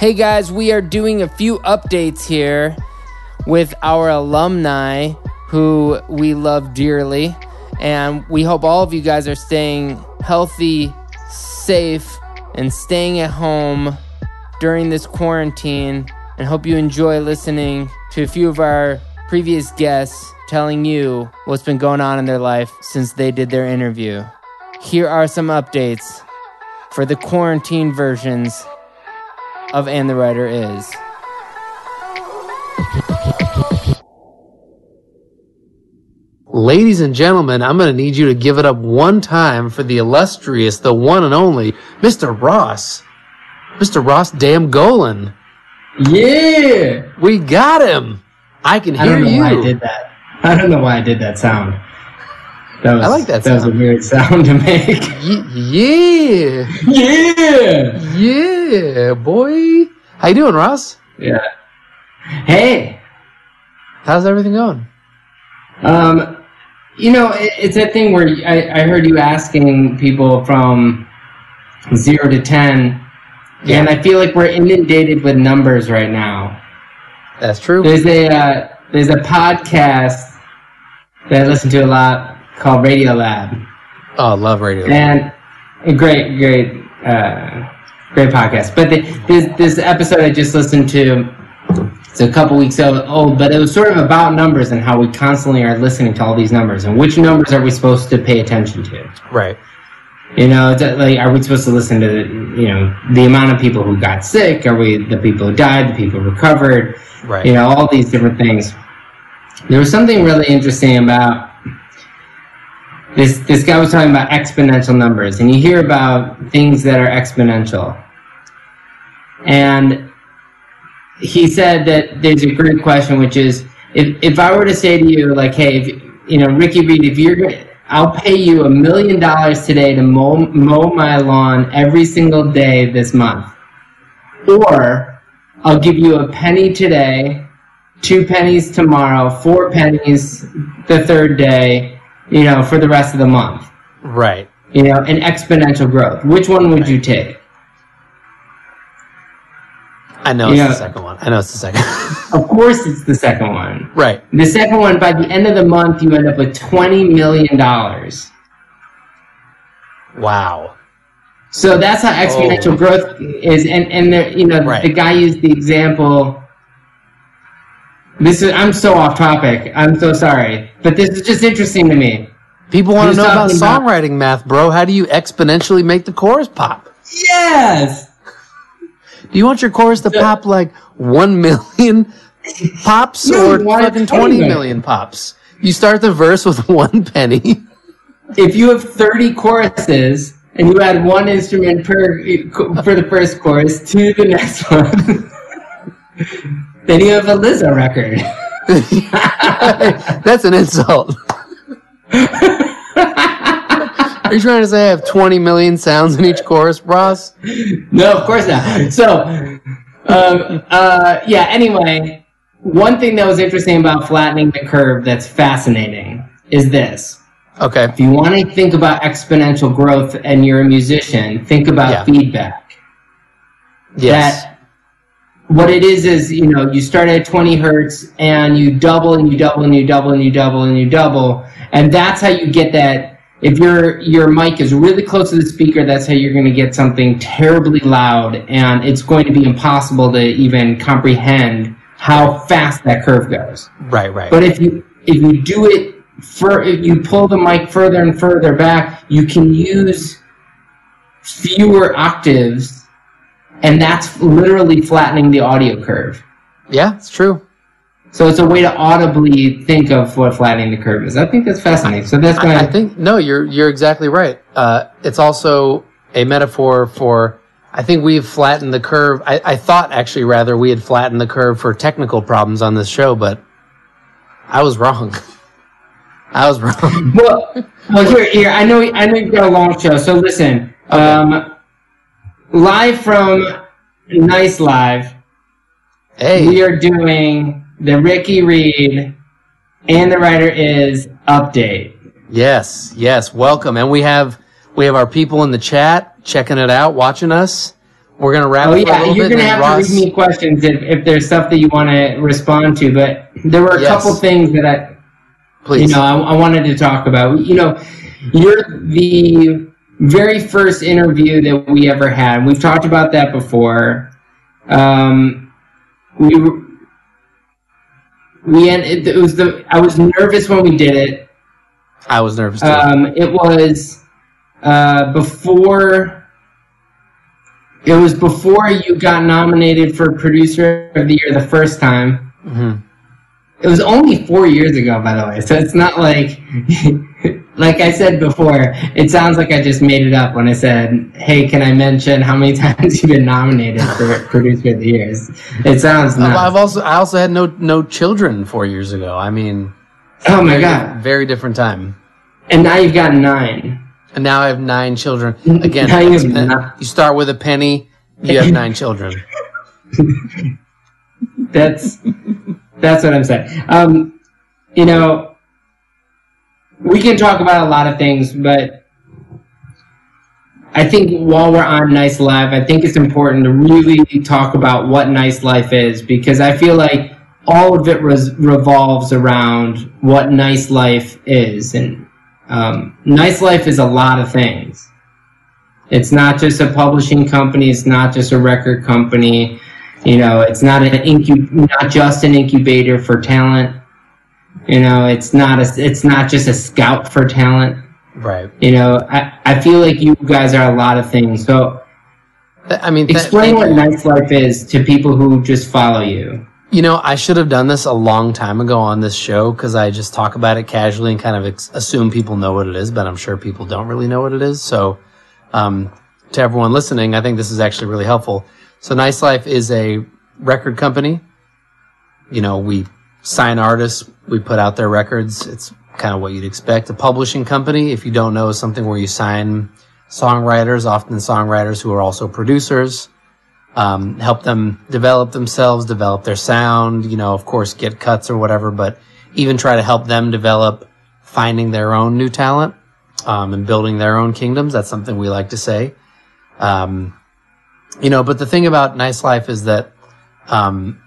Hey guys, we are doing a few updates here with our alumni who we love dearly. And we hope all of you guys are staying healthy, safe, and staying at home during this quarantine. And hope you enjoy listening to a few of our previous guests telling you what's been going on in their life since they did their interview. Here are some updates for the quarantine versions of And the Writer Is. Ladies and gentlemen, I'm going to need you to give it up one time for the illustrious, the one and only, Mr. Ross. Mr. Ross Damn Golan. Yeah! We got him! I can hear I hear don't know you. why I did that. I don't know why I did that sound. That was, I like that That was a weird sound to make. Yeah! yeah! Yeah, boy! How you doing, Ross? Yeah. Hey! How's everything going? Um, you know, it, it's that thing where I, I heard you asking people from zero to ten, and I feel like we're inundated with numbers right now. That's true. There's a uh, there's a podcast that I listen to a lot called Radio Lab, Oh, love radio. and a great, great, uh, great podcast. But the, this this episode I just listened to, it's a couple weeks old, but it was sort of about numbers and how we constantly are listening to all these numbers and which numbers are we supposed to pay attention to. Right. You know, like, are we supposed to listen to, the, you know, the amount of people who got sick? Are we the people who died, the people who recovered? Right. You know, all these different things. There was something really interesting about this. This guy was talking about exponential numbers, and you hear about things that are exponential. And he said that there's a great question, which is, if if I were to say to you, like, hey, if, you know, Ricky Reed, if you're I'll pay you a million dollars today to mow, mow my lawn every single day this month. Or I'll give you a penny today, two pennies tomorrow, four pennies the third day, you know, for the rest of the month. Right. You know, an exponential growth. Which one would you take? I know it's Yeah. the second one. I know it's the second. Of course, it's the second one. right. The second one, by the end of the month, you end up with $20 million. Wow. So that's how exponential Oh. growth is, and and the, you know Right. the guy used the example. This is I'm so off topic. I'm so sorry, but this is just interesting to me. People want to know about talking about- songwriting math, bro. How do you exponentially make the chorus pop? Yes. Do you want your chorus to pop like one million pops No, or fucking twenty million? million pops? You start the verse with one penny. If you have 30 choruses and you add one instrument per for the first chorus to the next one, then you have a Lizzo record. That's an insult. Are you trying to say I have 20 million sounds in each chorus, Ross? no, of course not. So, um, uh, yeah. Anyway, one thing that was interesting about flattening the curve that's fascinating is this: Okay. if you want to think about exponential growth and you're a musician, think about Yeah. feedback. Yes. That what it is is you know you start at 20 hertz and you double and you double and you double and you double and you double, and that's how you get that. If your your mic is really close to the speaker, that's how you're going to get something terribly loud, and it's going to be impossible to even comprehend how fast that curve goes. Right, right. But if you if you do it for if you pull the mic further and further back, you can use fewer octaves, and that's literally flattening the audio curve. Yeah, it's true. So it's a way to audibly think of what flattening the curve is. I think that's fascinating. So that's my. I, I think no, you're you're exactly right. Uh, it's also a metaphor for. I think we've flattened the curve. I, I thought actually rather we had flattened the curve for technical problems on this show, but I was wrong. I was wrong. well, well, here, here. I know, I know you've got a long show. So listen, um, live from Nice Life, Hey, we are doing the Ricky Reed and the writer is update. yes, yes, welcome, and we have we have our people in the chat checking it out, watching us. We're gonna wrap Oh yeah, you're gonna have Ross, to read me questions if, if there's stuff that you want to respond to. But there were a Yes. couple things that I, please. you know, I, I wanted to talk about. You know, you're the very first interview that we ever had. We've talked about that before. Um, we we en- it, was the I was nervous when we did it. I was nervous too. Um, it was uh, before. It was before you got nominated for producer of the year the first time. Mhm. It was only four years ago, by the way. So it's not like, like I said before. It sounds like I just made it up when I said, "Hey, can I mention how many times you've been nominated for producer of the years?" It sounds nuts. I've also I also had no no children four years ago. I mean, oh my god! very different time. And now you've got nine. And now I have nine children. Again, Now you have you start with a penny, you have nine children. That's that's what I'm saying. Um, you know, we can talk about a lot of things, but I think while we're on Nice Life, I think it's important to really talk about what Nice Life is because I feel like all of it res- revolves around what Nice Life is, and um, Nice Life is a lot of things. It's not just a publishing company. It's not just a record company. You know, it's not an incub- not just an incubator for talent. You know, it's not a, it's not just a scout for talent. Right. You know, I, I feel like you guys are a lot of things. So I mean, th- explain what you. nice life is to people who just follow you. You know, I should have done this a long time ago on this show because I just talk about it casually and kind of ex- assume people know what it is, but I'm sure people don't really know what it is. So, um, to everyone listening, I think this is actually really helpful. So, Nice Life is a record company. You know, we sign artists, we put out their records. It's kind of what you'd expect. A publishing company, if you don't know, is something where you sign songwriters, often songwriters who are also producers um, help them develop themselves, develop their sound, you know, of course, get cuts or whatever, but even try to help them develop finding their own new talent um, and building their own kingdoms. That's something we like to say. Um, you know, but the thing about Nice Life is that, um,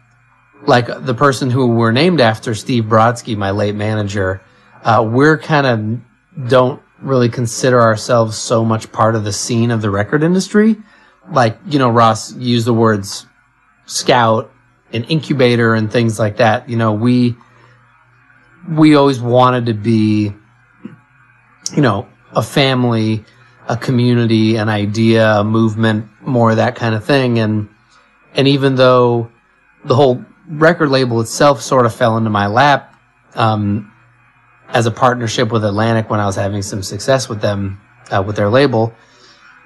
like the person who we're named after, Steve Brodsky, my late manager, uh, we're kind of don't really consider ourselves so much part of the scene of the record industry. Like you know ross used the words scout and incubator and things like that. You know we we always wanted to be you know a family a community an idea a movement more of that kind of thing. And and even though the whole record label itself sort of fell into my lap um, as a partnership with atlantic when i was having some success with them uh, with their label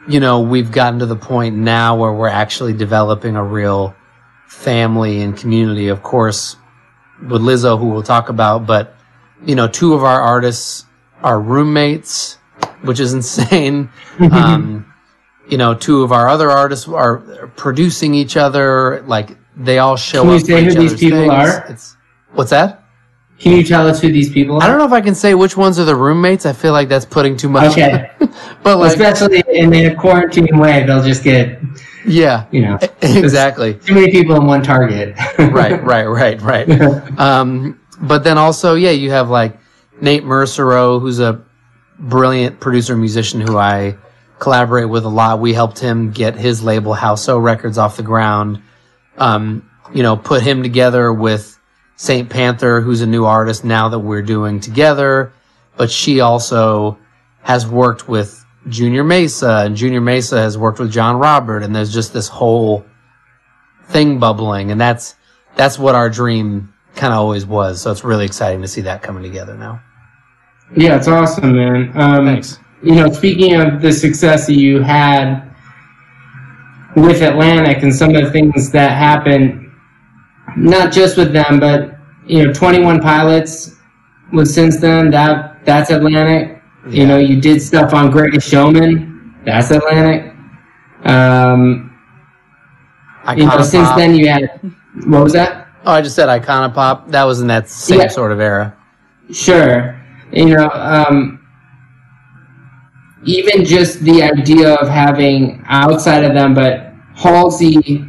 you know, we've gotten to the point now where we're actually developing a real family and community. Of course, with Lizzo, who we'll talk about, but you know, two of our artists are roommates, which is insane. um, you know, two of our other artists are producing each other. Like they all show up. Can you say who these people things. are? It's, what's that? Can you tell us who these people are? I don't know if I can say which ones are the roommates. I feel like that's putting too much. Okay. but like, Especially in a quarantine way, they'll just get, yeah, you know, exactly. too many people in one target. right, right, right, right. Um, but then also, yeah, you have like Nate Mercereau, who's a brilliant producer musician who I collaborate with a lot. We helped him get his label House O Records off the ground. Um, you know, put him together with Saint Panther, who's a new artist now that we're doing together. But she also has worked with Junior Mesa, and Junior Mesa has worked with John Robert, and there's just this whole thing bubbling, and that's that's what our dream kind of always was. So it's really exciting to see that coming together now. Yeah, it's awesome, man. Um, Thanks. You know, speaking of the success that you had with Atlantic and some of the things that happened, not just with them, but you know, Twenty One Pilots was since then. That that's Atlantic. You know, you did stuff on Greatest Showman. That's Atlantic. Um, you know, since then you had what was that? Oh, I just said Icona Pop. That was in that same Yeah. sort of era. Sure. You know, um, even just the idea of having outside of them, but Halsey,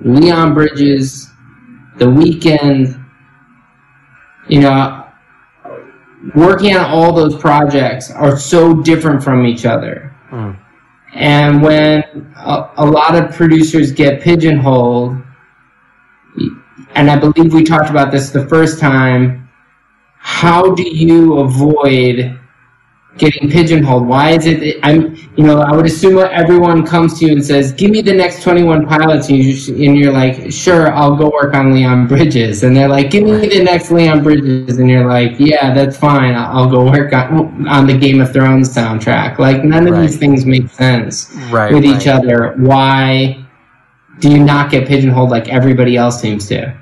Leon Bridges, The Weeknd, you know, working on all those projects are so different from each other. Hmm. And when a, a lot of producers get pigeonholed, and I believe we talked about this the first time, how do you avoid getting pigeonholed? Why is it? I'm, you know, I would assume everyone comes to you and says, "Give me the next 21 pilots," and, you just, and you're like, "Sure, I'll go work on Leon Bridges," and they're like, "Give me the next Leon Bridges," and you're like, "Yeah, that's fine. I'll I'll go work on on the Game of Thrones soundtrack." Like none of Right. these things make sense Right. with right. each other. Why do you not get pigeonholed like everybody else seems to?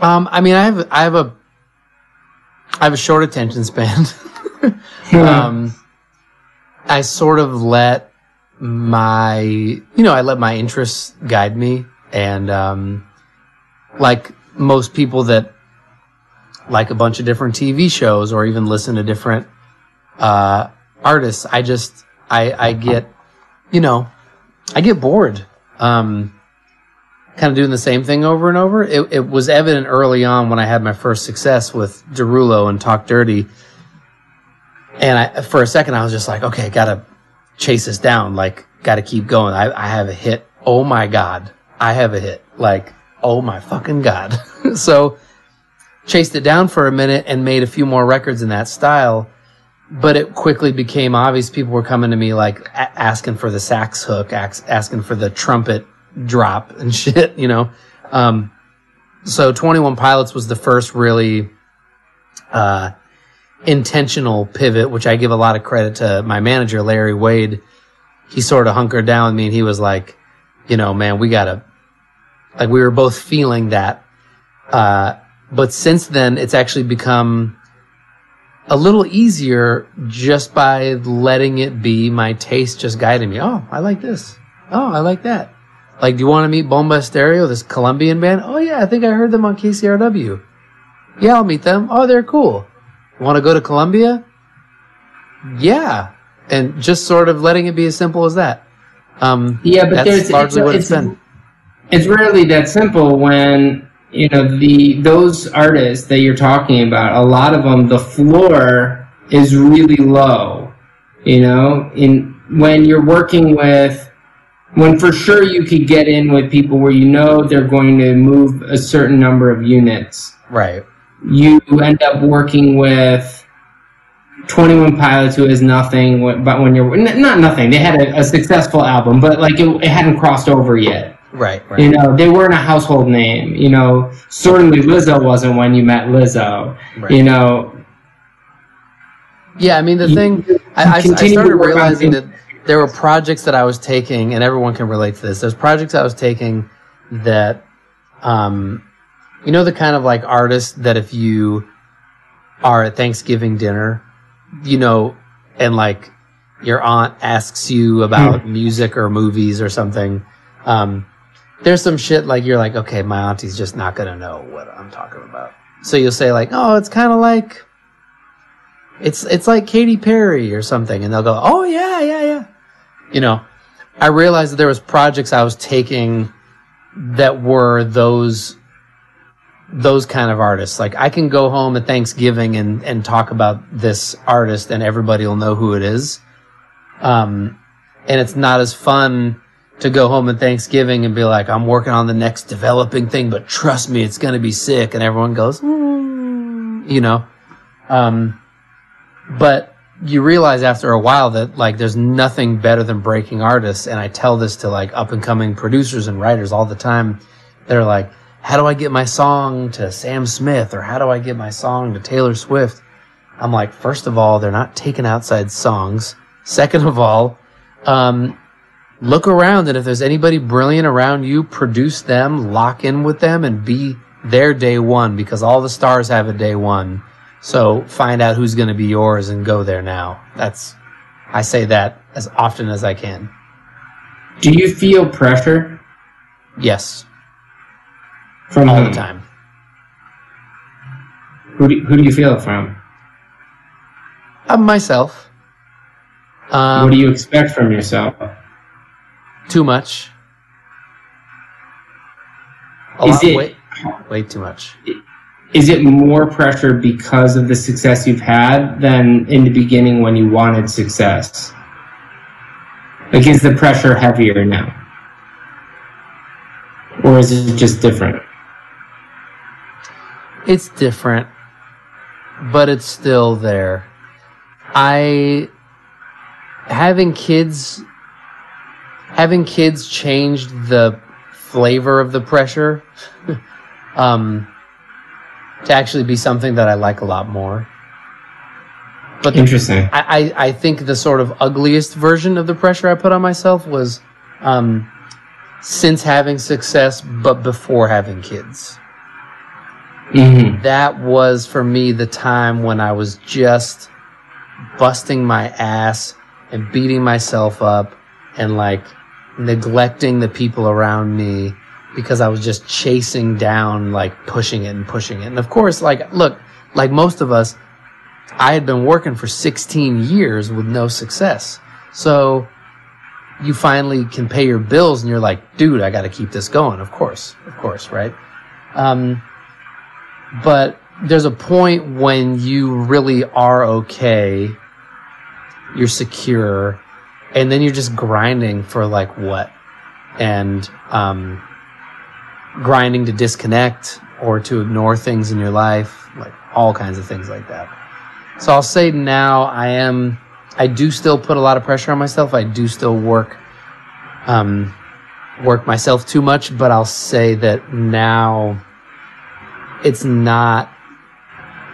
Um, I mean, I have, I have a, I have a short attention span. um, I sort of let my, you know, I let my interests guide me, and um, like most people that like a bunch of different TV shows or even listen to different uh, artists, I just, I, I get, you know, I get bored. Um, kind of doing the same thing over and over. It, it was evident early on when I had my first success with Derulo and Talk Dirty. And I, for a second, I was just like, okay, gotta chase this down. Like, gotta keep going. I, I have a hit. Oh my God. I have a hit. Like, oh my fucking God. so chased it down for a minute and made a few more records in that style. But it quickly became obvious people were coming to me like a- asking for the sax hook, ax- asking for the trumpet drop and shit, you know. Um, so 21 Pilots was the first really uh, intentional pivot, which I give a lot of credit to my manager, Larry Wade. He sort of hunkered down with me and he was like, you know, man, we gotta, like, we were both feeling that. Uh, but since then, it's actually become a little easier just by letting it be my taste just guiding me. Oh, I like this. Oh, I like that. Like, do you want to meet Bomba Stereo, this Colombian band? Oh yeah, I think I heard them on KCRW. Yeah, I'll meet them. Oh, they're cool. Want to go to Colombia? Yeah. And just sort of letting it be as simple as that. Um, Yeah, but that's there's largely it's, what it's it's, been. it's rarely that simple when you know the those artists that you're talking about. A lot of them, the floor is really low. You know, in when you're working with. When for sure you could get in with people where you know they're going to move a certain number of units. Right. You end up working with 21 Pilots who is nothing but when you're n- not nothing they had a, a successful album but like it, it hadn't crossed over yet Right. Right. you know they weren't a household name you know certainly Lizzo wasn't when you met Lizzo Right. you know Yeah, I mean the You- thing I, I, I started realizing that there were projects that I was taking, and everyone can relate to this. There's projects I was taking that, um, you know, the kind of like artist that if you are at Thanksgiving dinner, you know, and like your aunt asks you about music or movies or something, um, there's some shit like you're like, okay, my auntie's just not gonna know what I'm talking about. So you'll say like, oh, it's kind of like it's it's like Katy Perry or something, and they'll go, "Oh yeah, yeah, yeah." You know, I realized that there was projects I was taking that were those those kind of artists. Like I can go home at Thanksgiving and and talk about this artist, and everybody will know who it is. Um, and it's not as fun to go home at Thanksgiving and be like, "I'm working on the next developing thing, but trust me, it's gonna be sick," and everyone goes, "Mm," you know. Um, but you realize after a while that like there's nothing better than breaking artists and i tell this to like up and coming producers and writers all the time they're like how do I get my song to Sam Smith or how do I get my song to Taylor Swift? I'm like, first of all, they're not taking outside songs. Second of all, um, look around and if there's anybody brilliant around you, produce them, lock in with them and be their day one because all the stars have a day one. So find out who's going to be yours and go there now. That's, I say that as often as I can. Do you feel pressure Yes, from all whom? the time. Who do, who do you feel it from? Uh, myself. Um, what do you expect from yourself? Too much. A Is lot, it- way, way too much. Is it more pressure because of the success you've had than in the beginning when you wanted success? Like, is the pressure heavier now? Or is it just different? It's different, but it's still there. I having kids having kids changed the flavor of the pressure um to actually be something that I like a lot more. But the Interesting. I, I, I think the sort of ugliest version of the pressure I put on myself was um, since having success, but before having kids. Hmm That was for me the time when I was just busting my ass and beating myself up and like neglecting the people around me because I was just chasing down, like pushing it and pushing it. And of course, like, look, like most of us, I had been working for 16 years with no success. So you finally can pay your bills and you're like, dude, I got to keep this going. Of course, of course, right? Um, but there's a point when you really are okay, you're secure, and then you're just grinding for like what? And, um, grinding to disconnect or to ignore things in your life, like all kinds of things like that. So I'll say now I am, I do still put a lot of pressure on myself. I do still work, um, work myself too much, but I'll say that now it's not,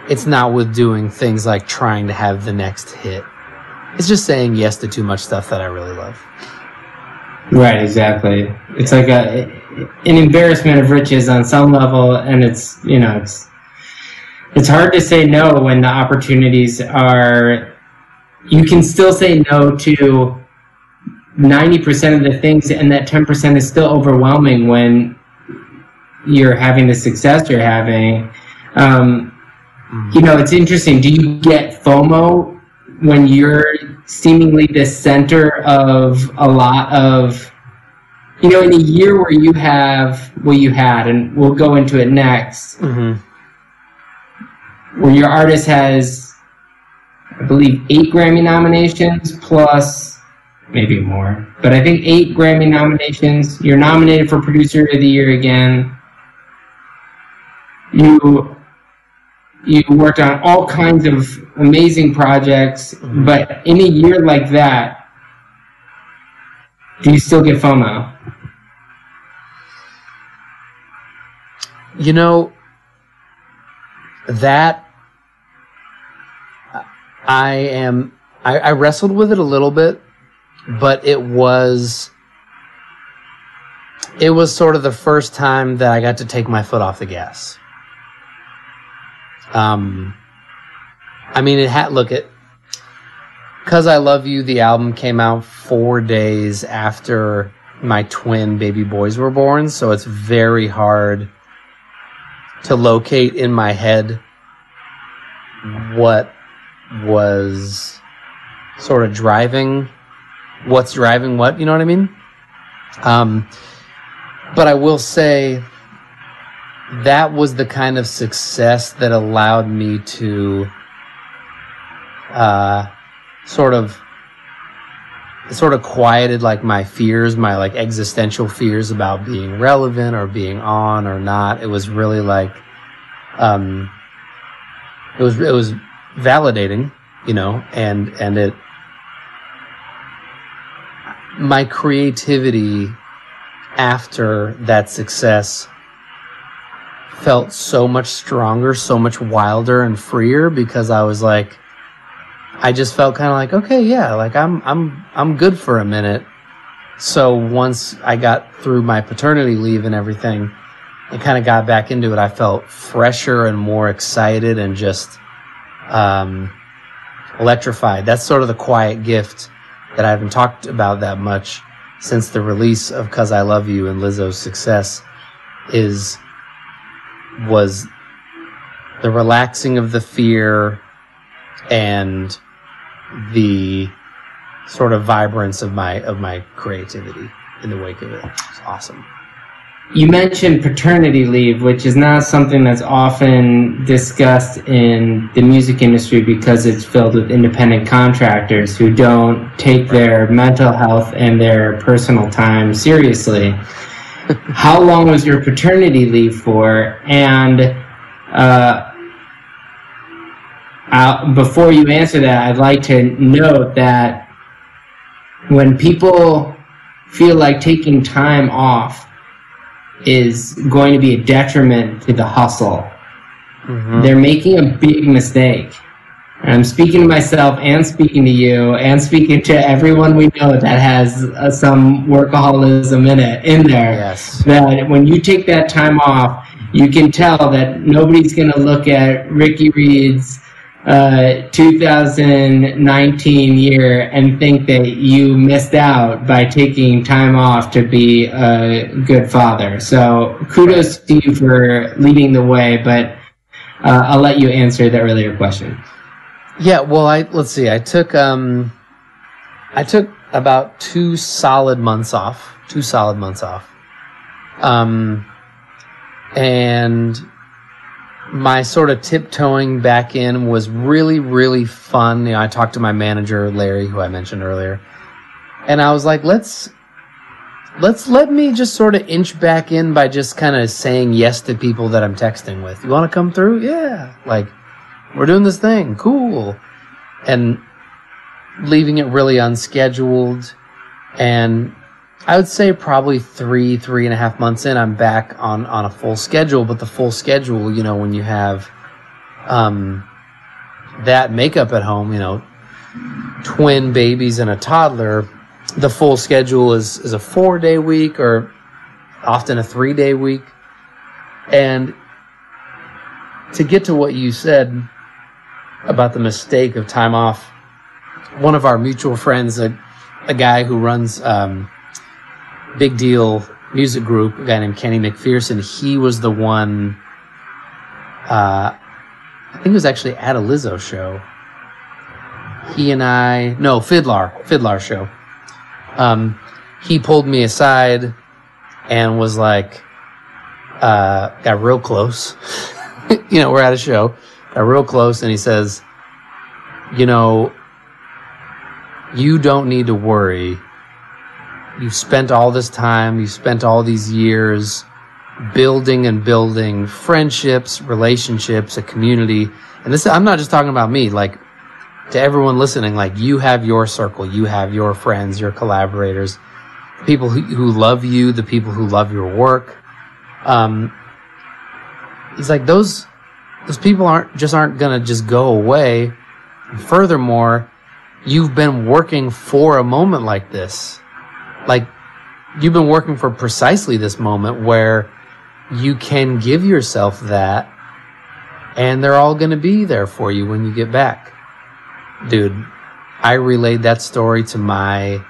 it's not with doing things like trying to have the next hit. It's just saying yes to too much stuff that I really love. Right, exactly. It's like a an embarrassment of riches on some level, and it's you know it's it's hard to say no when the opportunities are. You can still say no to ninety percent of the things, and that ten percent is still overwhelming when you're having the success you're having. Um, you know, it's interesting. Do you get FOMO when you're seemingly the center of a lot of, you know, in a year where you have what you had, and we'll go into it next, Mm-hmm. where your artist has, I believe, eight Grammy nominations plus maybe more, but I think eight Grammy nominations. You're nominated for Producer of the Year again. You you worked on all kinds of amazing projects, mm-hmm. but in a year like that, do you still get FOMO? You know, that I am, I, I wrestled with it a little bit, but it was, it was sort of the first time that I got to take my foot off the gas. Um, I mean, it had, look, it, Cuz I Love You, the album came out four days after my twin baby boys were born, so it's very hard to locate in my head what was sort of driving what's driving what, you know what I mean? Um, but I will say that was the kind of success that allowed me to uh, sort of sort of quieted like my fears, my like existential fears about being relevant or being on or not. It was really like, um, it was, it was validating, you know, and, and it, my creativity after that success felt so much stronger, so much wilder and freer because I was like, I just felt kind of like, okay, yeah, like I'm, I'm, I'm good for a minute. So once I got through my paternity leave and everything, and kind of got back into it, I felt fresher and more excited and just, um, electrified. That's sort of the quiet gift that I haven't talked about that much since the release of Cuz I Love You and Lizzo's success is was the relaxing of the fear and the sort of vibrance of my of my creativity in the wake of it. It's awesome. You mentioned paternity leave, which is not something that's often discussed in the music industry because it's filled with independent contractors who don't take their mental health and their personal time seriously. How long was your paternity leave for? And uh, uh, before you answer that, I'd like to note that when people feel like taking time off is going to be a detriment to the hustle. Mm-hmm. They're making a big mistake. I'm speaking to myself and speaking to you and speaking to everyone we know that has uh, some workaholism in it in there. Yes. That when you take that time off, you can tell that nobody's going to look at Ricky Reed's uh, 2019 year and think that you missed out by taking time off to be a good father. So kudos to you for leading the way, but uh, I'll let you answer the earlier question. Yeah, well, I let's see. I took um, I took about two solid months off. Two solid months off. Um, and my sort of tiptoeing back in was really, really fun. You know, I talked to my manager, Larry, who I mentioned earlier, and I was like, let's, let's let me just sort of inch back in by just kind of saying yes to people that I'm texting with. You want to come through? Yeah. Like, we're doing this thing. Cool. And leaving it really unscheduled and I would say probably three, three and a half months in, I'm back on, on a full schedule. But the full schedule, you know, when you have um, that makeup at home, you know, twin babies and a toddler, the full schedule is, is a four day week or often a three day week. And to get to what you said about the mistake of time off, one of our mutual friends, a, a guy who runs, um, big deal music group, a guy named Kenny MacPherson, he was the one. Uh, I think it was actually at a Lizzo show. He and I, no, Fiddler, Fiddler show. Um, he pulled me aside and was like, uh, got real close. you know, we're at a show, real close, and he says, you know, you don't need to worry you've spent all this time, you've spent all these years building and building friendships, relationships, a community. And this, I'm not just talking about me, like to everyone listening, like you have your circle, you have your friends, your collaborators, people who, who love you, the people who love your work. Um, he's like, those, those people aren't just aren't gonna just go away. And furthermore, you've been working for a moment like this like you've been working for precisely this moment where you can give yourself that and they're all going to be there for you when you get back. Dude, I relayed that story to my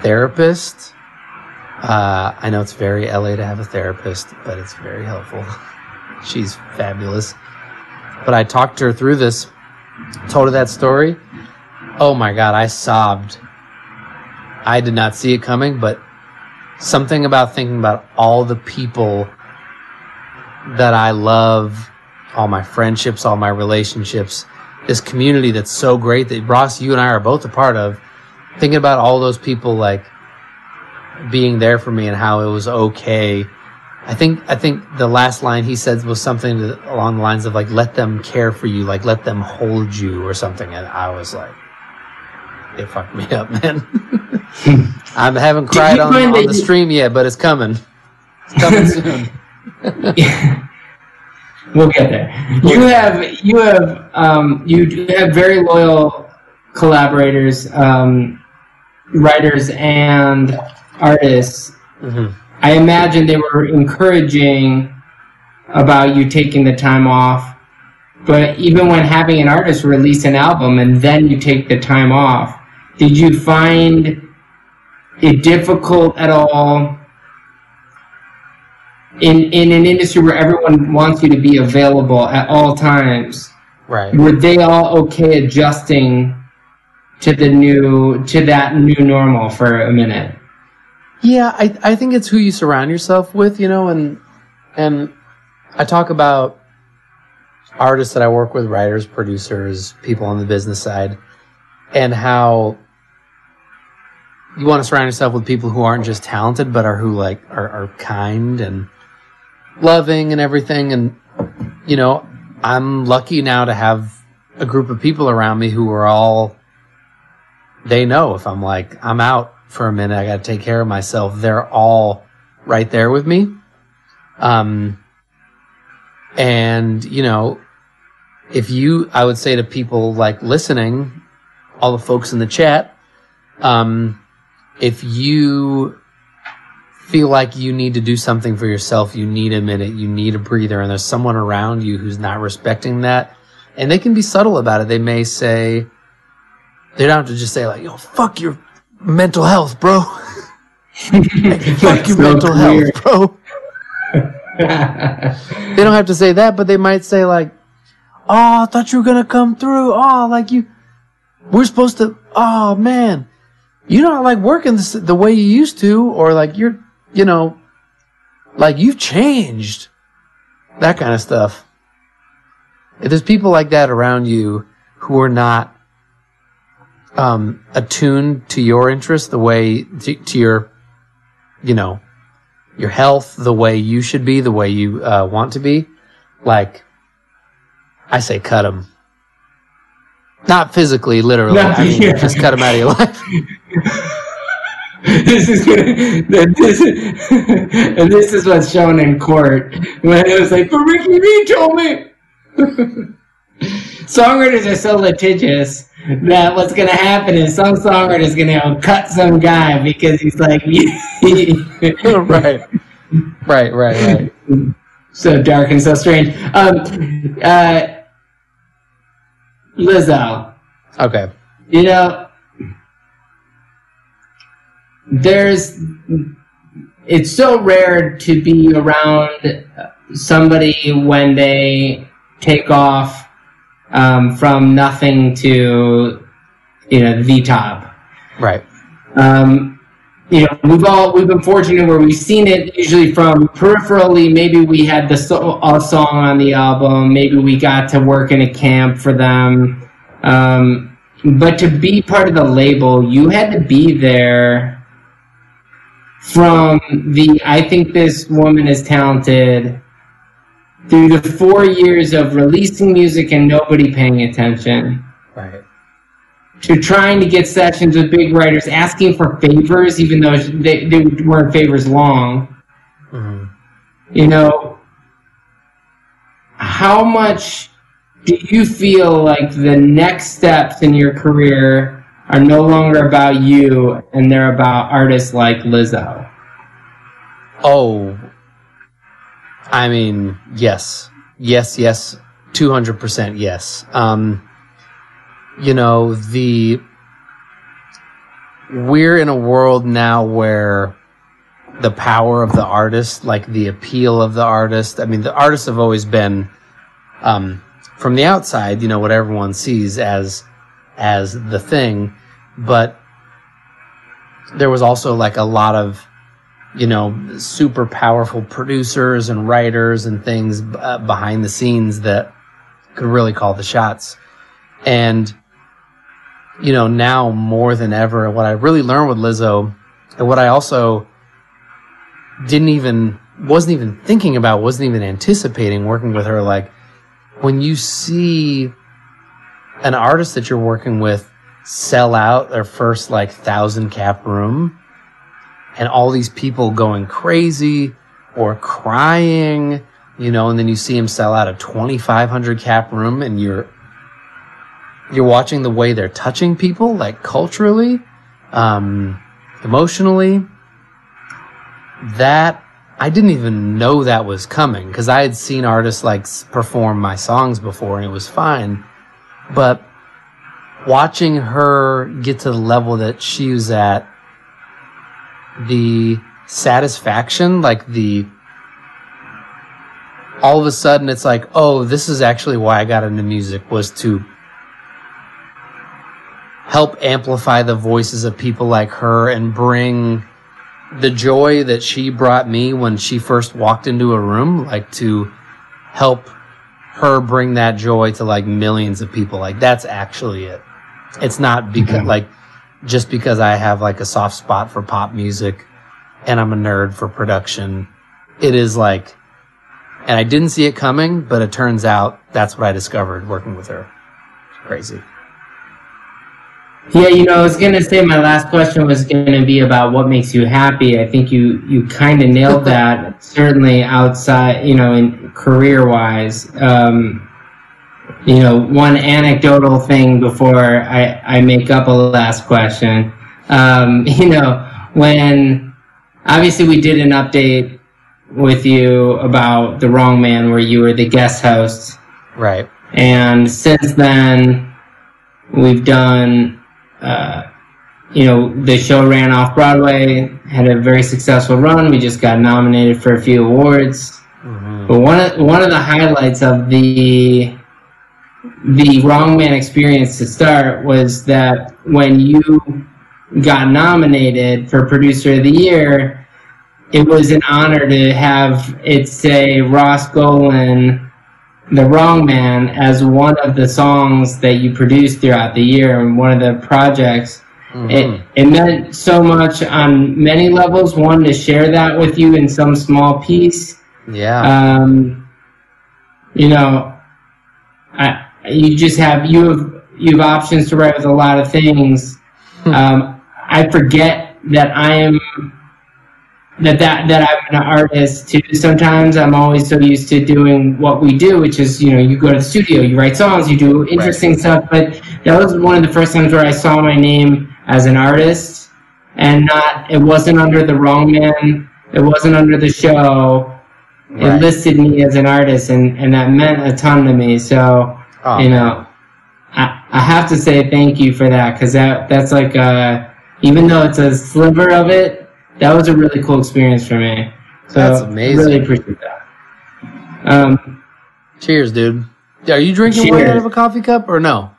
therapist. Uh, I know it's very LA to have a therapist, but it's very helpful. She's fabulous. But I talked her through this, told her that story. Oh my God, I sobbed I did not see it coming, but something about thinking about all the people that I love, all my friendships, all my relationships, this community that's so great that Ross, you and I are both a part of. Thinking about all those people like being there for me and how it was okay. I think I think the last line he said was something along the lines of like let them care for you, like let them hold you or something, and I was like, it fucked me up, man. I haven't cried on, on the stream yet, but it's coming. It's coming soon. We'll get there. You have you have um, you do have very loyal collaborators, um, writers, and artists. Mhm. I imagine they were encouraging about you taking the time off. But even when having an artist release an album and then you take the time off, did you find it difficult at all in in an industry where everyone wants you to be available at all times? Right. Were they all okay adjusting to the new to that new normal for a minute? Yeah, I I think it's who you surround yourself with, you know, and and I talk about artists that I work with, writers, producers, people on the business side, and how you want to surround yourself with people who aren't just talented, but are who like are, are kind and loving and everything. And you know, I'm lucky now to have a group of people around me who are all they know if I'm like I'm out for a minute, I got to take care of myself. They're all right there with me. Um, and you know, if you, I would say to people like listening, all the folks in the chat, um, if you feel like you need to do something for yourself, you need a minute, you need a breather, and there's someone around you who's not respecting that, and they can be subtle about it. They may say, they don't have to just say like, "Yo, fuck your mental health, bro." fuck your so mental weird. health, bro. They don't have to say that, but they might say like, "Oh, I thought you were gonna come through. Oh, like you, we're supposed to. Oh man, you're not like working the way you used to, or like you're, you know, like you've changed." That kind of stuff. If there's people like that around you who are not um, attuned to your interests, the way to, to your, you know, your health, the way you should be, the way you uh, want to be, like I say, cut them. Not physically, literally. No, I mean, yeah. just cut them out of your life. this is gonna, this is, and this is what's shown in court when it was like, but Ricky Reed told me. Songwriters are so litigious that what's gonna happen is some songwriter is gonna cut some guy because he's like, right, right, right, right. so dark and so strange. Um, uh, Lizzo. Okay. you know there's it's so rare to be around somebody when they take off um, from nothing to you know the top Right. um, you know we've all we've been fortunate where we've seen it usually from peripherally. Maybe we had the so- a song on the album. Maybe we got to work in a camp for them. Um, but to be part of the label you had to be there from the i think this woman is talented through the four years of releasing music and nobody paying attention Right. to trying to get sessions with big writers, asking for favors, even though they, they weren't favors long. Mhm. You know, how much do you feel like the next steps in your career are no longer about you and they're about artists like Lizzo? Oh, I mean, yes, yes, yes, two hundred percent, yes. Um, you know, the we're in a world now where the power of the artist, like the appeal of the artist. I mean, the artists have always been, um, from the outside, you know, what everyone sees as as the thing, but there was also like a lot of you know, super powerful producers and writers and things uh, behind the scenes that could really call the shots. And, you know, now more than ever, what I really learned with Lizzo and what I also didn't even, wasn't even thinking about, wasn't even anticipating working with her, like when you see an artist that you're working with sell out their first like thousand cap room, and all these people going crazy or crying, you know, and then you see him sell out a 2,500 cap room and you're, you're watching the way they're touching people, like culturally, um, emotionally. That I didn't even know that was coming because I had seen artists like perform my songs before and it was fine. But watching her get to the level that she was at, the satisfaction, like the all of a sudden it's like, oh, this is actually why I got into music was to help amplify the voices of people like her and bring the joy that she brought me when she first walked into a room, like to help her bring that joy to like millions of people. Like that's actually it. It's not because like just because I have like a soft spot for pop music and I'm a nerd for production. It is like, and I didn't see it coming, but it turns out that's what I discovered working with her. Crazy. Yeah, you know, I was gonna say my last question was gonna be about what makes you happy. I think you you kind of nailed that. Certainly outside, you know, in career wise. Um, you know, one anecdotal thing before I I make up a last question. Um, you know, when obviously we did an update with you about the Wrong Man, where you were the guest host. Right. And since then, we've done, uh, you know, the show ran off Broadway, had a very successful run. We just got nominated for a few awards. But one of, one of the highlights of the the Wrong Man experience to start was that when you got nominated for Producer of the Year, it was an honor to have it say Ross Golan the Wrong Man as one of the songs that you produced throughout the year and one of the projects. It, it meant so much on many levels. One, to share that with you in some small piece. Yeah. Um, you know, you just have, you have, you have options to write with a lot of things. um, I forget that I am that that that I'm an artist too. Sometimes I'm always so used to doing what we do, which is you know you go to the studio, you write songs, you do interesting stuff. But that was one of the first times where I saw my name as an artist, and not it wasn't under the wrong man, it wasn't under the show. It listed me as an artist, and and that meant a ton to me. So Oh, you know, I I have to say thank you for that because that that's like uh even though it's a sliver of it, that was a really cool experience for me. So That's amazing. Really appreciate that. Um, Cheers, dude. Are you drinking wine out of a coffee cup or no?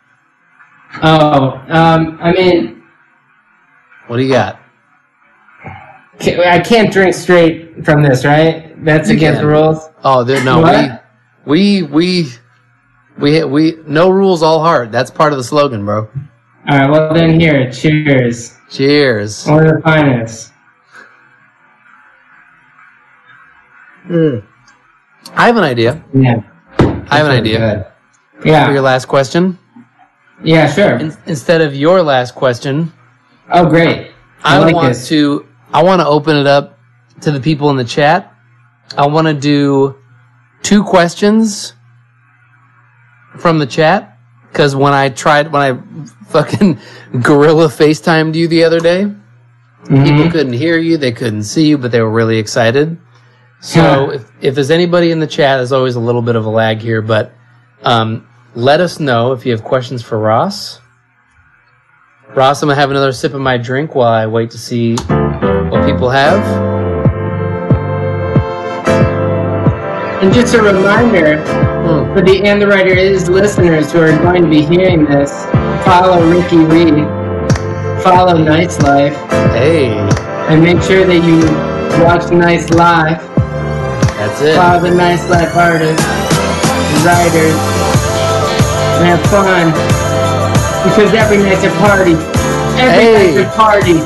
oh, um, I mean, What do you got? I can't drink straight from this, right? That's You against can. the rules. Oh, there, no, we, we, we, we, we, no rules, all heart. That's part of the slogan, bro. All right, well then here, cheers. Cheers. One of the finest. Hmm. I have an idea. Yeah. I have an idea Good. for your last question. Yeah, sure. In, instead of your last question, Oh, great. I, I, like want this. to, I want to open it up to the people in the chat. I want to do two questions from the chat because when I tried, when I fucking guerrilla FaceTimed you the other day, Mhm. people couldn't hear you, they couldn't see you, but they were really excited. So Yeah. if, if there's anybody in the chat, there's always a little bit of a lag here, but um, let us know if you have questions for Ross. Ross, I'm gonna have another sip of my drink while I wait to see what people have. And just a reminder Hmm. for the And the Writer Is listeners who are going to be hearing this, follow Ricky Reed, follow Nice Life, Hey, and make sure that you watch Nice Life, that's it. follow the Nice Life artists, writers, and have fun. Because every night's a party. Every Hey. night's a party.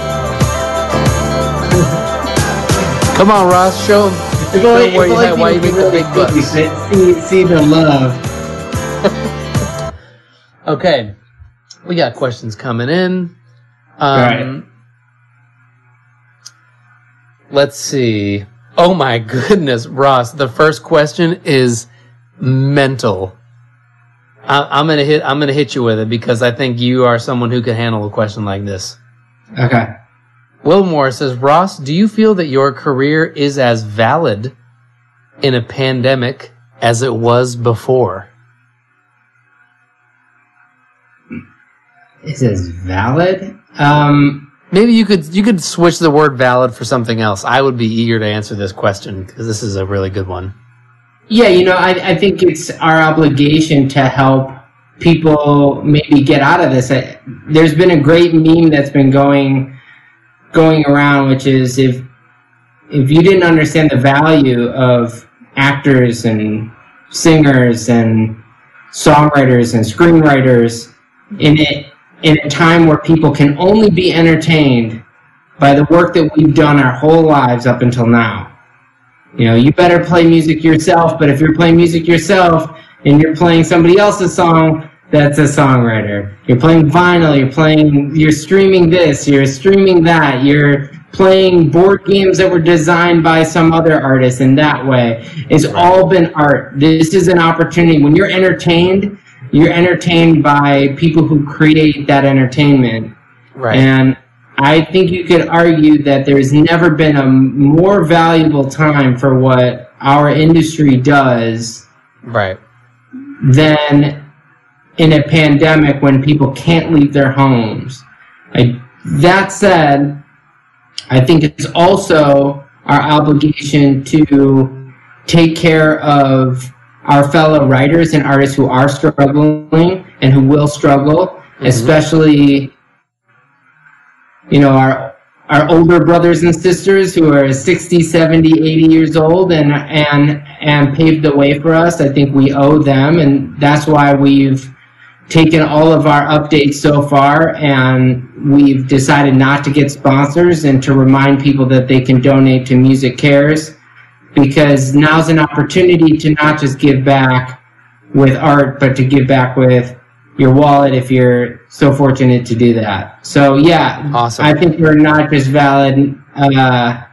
Come on, Ross, show 'em- Show only- 'em where if you only why you make the big bucks. see, see, the love. Okay, we got questions coming in. Um, Alright. Let's see. Oh my goodness, Ross. The first question is mental. I, am gonna hit. I'm gonna hit you with it because I think you are someone who can handle a question like this. Okay. Will Moore says, Ross, do you feel that your career is as valid in a pandemic as it was before? Is as valid? Um, Maybe you could you could switch the word valid for something else. I would be eager to answer this question because this is a really good one. Yeah, you know, I, I think it's our obligation to help people maybe get out of this. I, there's been a great meme that's been going going around, which is if if you didn't understand the value of actors and singers and songwriters and screenwriters in it in a time where people can only be entertained by the work that we've done our whole lives up until now. You know, you better play music yourself, but if you're playing music yourself and you're playing somebody else's song, that's a songwriter. You're playing vinyl, you're playing, you're streaming this, you're streaming that, you're playing board games that were designed by some other artist in that way. It's all been art. This is an opportunity. When you're entertained, you're entertained by people who create that entertainment. Right. And I think you could argue that there's never been a more valuable time for what our industry does. Right. Than in a pandemic when people can't leave their homes. I, that said, I think it's also our obligation to take care of our fellow writers and artists who are struggling and who will struggle, mm-hmm. especially you know, our our older brothers and sisters who are 60, 70, 80 years old and and and paved the way for us. I think we owe them and that's why we've taken all of our updates so far and we've decided not to get sponsors and to remind people that they can donate to MusiCares because now's an opportunity to not just give back with art but to give back with your wallet if you're so fortunate to do that. So yeah, awesome. I think we're not just valid uh,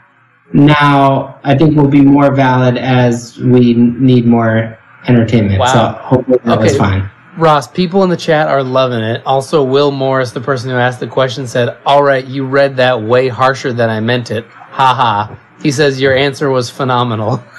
now. I think we'll be more valid as we need more entertainment. Wow. So hopefully that okay. was fine. Ross, people in the chat are loving it. Also, Will Morris, the person who asked the question, said, All right, you read that way harsher than I meant it. Ha ha. He says, Your answer was phenomenal.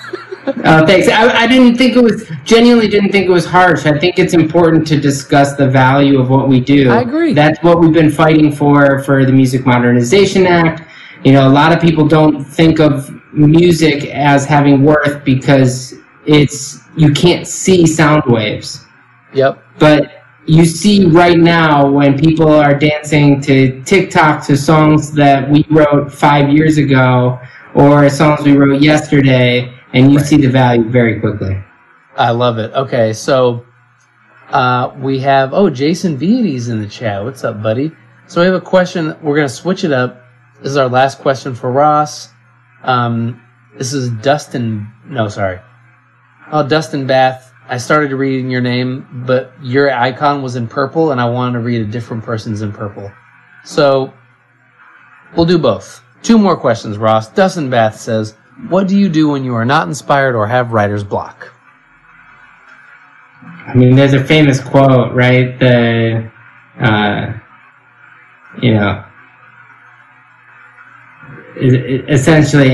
Uh, thanks. I, I, didn't think it was genuinely didn't think it was harsh. I think it's important to discuss the value of what we do. I agree. That's what we've been fighting for for the Music Modernization Act. You know, a lot of people don't think of music as having worth because it's you can't see sound waves. Yep. But you see right now when people are dancing to TikTok to songs that we wrote five years ago or songs we wrote yesterday and you right. see the value very quickly. I love it. Okay, so uh, we have oh Jason Viety's in the chat. What's up, buddy? So we have a question. We're gonna switch it up. This is our last question for Ross. Um, this is Dustin. No, sorry. Oh, Dustin Bath. I started reading your name, but your icon was in purple, and I wanted to read a different person's in purple. So we'll do both. Two more questions, Ross. Dustin Bath says, what do you do when you are not inspired or have writer's block? I mean, there's a famous quote, right? The, uh, you know, essentially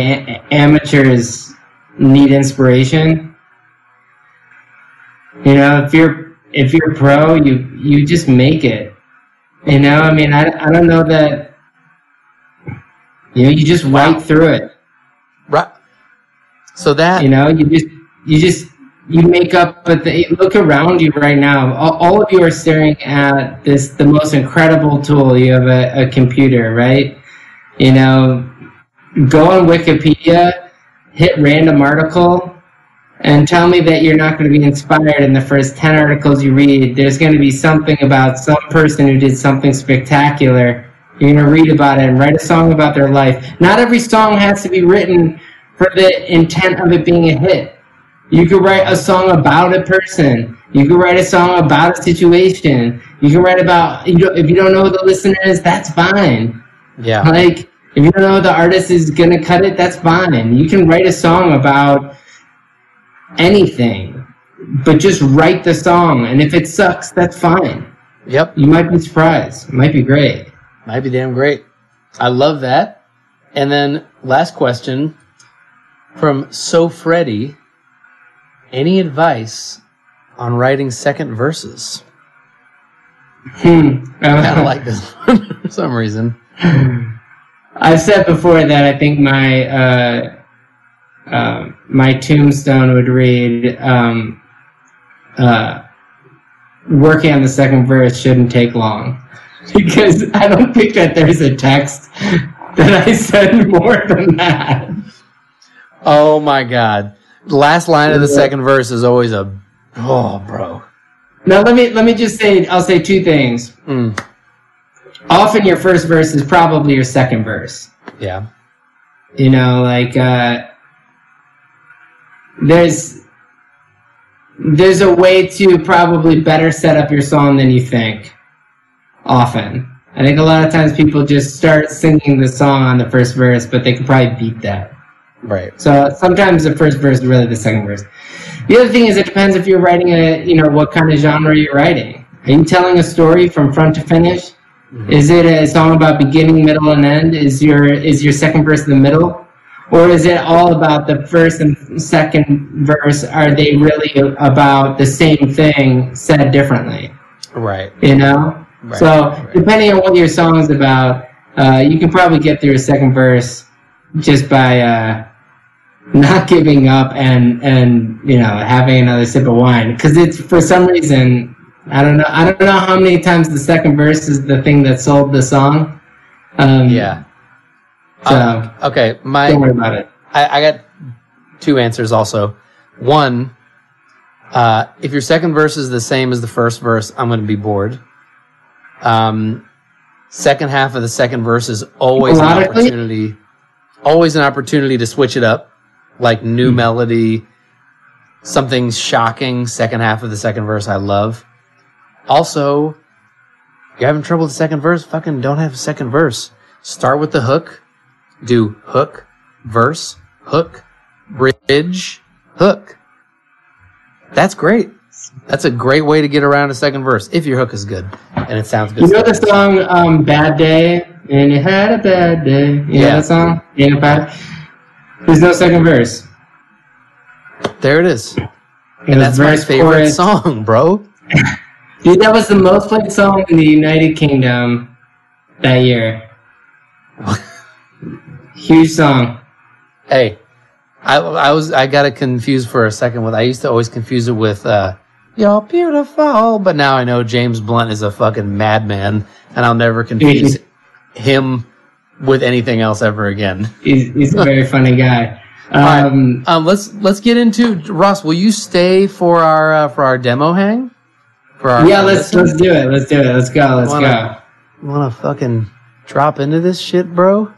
amateurs need inspiration. You know, if you're if you're pro, you you just make it. You know, I mean, I, I don't know that. You know, you just write through it. Right. So that you know, you just you just you make up. But the, look around you right now. All, all, of you are staring at this the most incredible tool. You have a, a computer, right? You know, go on Wikipedia, hit random article, and tell me that you're not going to be inspired in the first 10 articles you read. There's going to be something about some person who did something spectacular you're going to read about it and write a song about their life. Not every song has to be written for the intent of it being a hit. You could write a song about a person. You could write a song about a situation. You can write about, you know, if you don't know who the listener is, that's fine. Yeah. Like, If you don't know the artist is gonna cut it, that's fine. You can write a song about anything, but just write the song. And if it sucks, that's fine. Yep. You might be surprised. It might be great. Might be damn great. I love that. And then last question from So Freddy. Any advice on writing second verses? Hmm. I kind of like this one for some reason. I've said before that I think my uh, uh, my tombstone would read, um, uh, "Working on the second verse shouldn't take long," because I don't think that there's a text that I said more than that. Oh my god. Last line of the second verse is always a oh bro. Now let me let me just say I'll say two things. Mm, Often your first verse is probably your second verse. yeah. You know, like uh, there's there's a way to probably better set up your song than you think. Often, I think a lot of times people just start singing the song on the first verse, but they could probably beat that. Right. So sometimes the first verse is really the second verse. The other thing is it depends if you're writing a, you know, what kind of genre you're writing. Are you telling a story from front to finish? Mm-hmm. Is it a song about beginning, middle, and end? Is your is your second verse the middle, or is it all about the first and second verse? Are they really about the same thing said differently? Right. You know. Right, so right. depending on what your song is about, uh, you can probably get through a second verse just by uh, not giving up and and you know having another sip of wine because it's for some reason I don't know I don't know how many times the second verse is the thing that sold the song. Um, Yeah. So Um, okay. My don't worry about it. I, I got two answers also. One, uh, if your second verse is the same as the first verse, I'm going to be bored. Um, second half of the second verse is always an opportunity, always an opportunity to switch it up, like new melody, something shocking. Second half of the second verse, I love. Also, you're having trouble with the second verse. Fucking don't have a second verse. Start with the hook. Do hook, verse, hook, bridge, hook. That's great. That's a great way to get around a second verse if your hook is good and it sounds good. You know the song um, "Bad Day" and you had a bad day. You Yeah. know that song? It bad? There's no second verse. There it is. It And that's my favorite chorus. song, bro. Dude, that was the most played song in the United Kingdom that year. Huge song. Hey, I, I was I got it confused for a second with I used to always confuse it with uh, "You're beautiful," but now I know James Blunt is a fucking madman, and I'll never confuse him with anything else ever again. He's, he's a very funny guy. right. Um, Um, let's let's get into Ross. Will you stay for our uh, for our demo hang? For our yeah, let's listen? let's do it. Let's do it. Let's go. Let's Wanna- want to fucking drop into this shit, bro?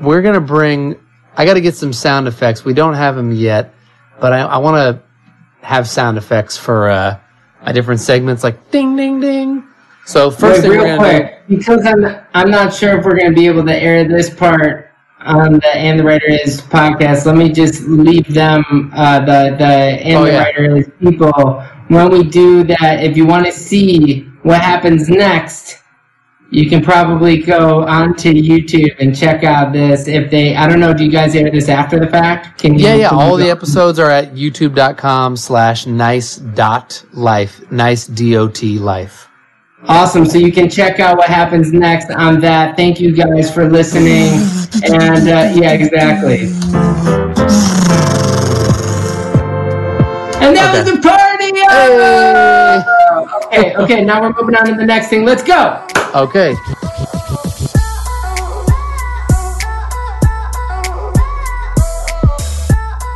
We're gonna bring. I got to get some sound effects. We don't have them yet, but I, I want to have sound effects for uh, uh, different segments, like ding, ding, ding. So first Wait, thing real quick, because I'm I'm not sure if we're gonna be able to air this part on the and the writer is podcast. Let me just leave them uh, the the and Oh, the yeah. writer is people when we do that. If you want to see what happens next. You can probably go onto YouTube and check out this. If they, I don't know, do you guys air this after the fact? Can you? Yeah, yeah. All the episodes are at youtube.com slash nice dot life. Nice dot life. Awesome. So you can check out what happens next on that. Thank you guys for listening. And uh, yeah, exactly. And that was the party. Oh! Okay, okay. Now we're moving on to the next thing. Let's go. Okay.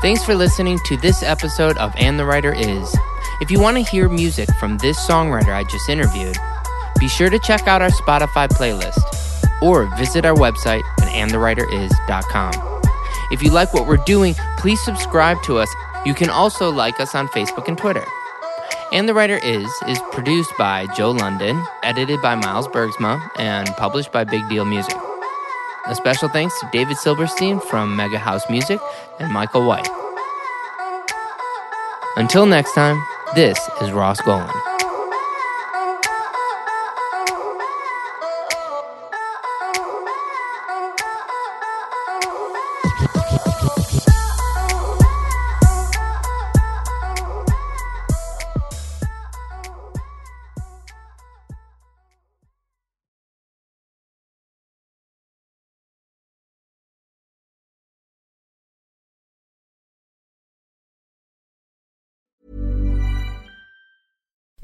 Thanks for listening to this episode of And the Writer Is. If you want to hear music from this songwriter I just interviewed, be sure to check out our Spotify playlist or visit our website at andthewriteris.com. If you like what we're doing, please subscribe to us. You can also like us on Facebook and Twitter. And the Writer Is is produced by Joe London, edited by Miles Bergsma, and published by Big Deal Music. A special thanks to David Silverstein from Mega House Music and Michael White. Until next time, this is Ross Golan.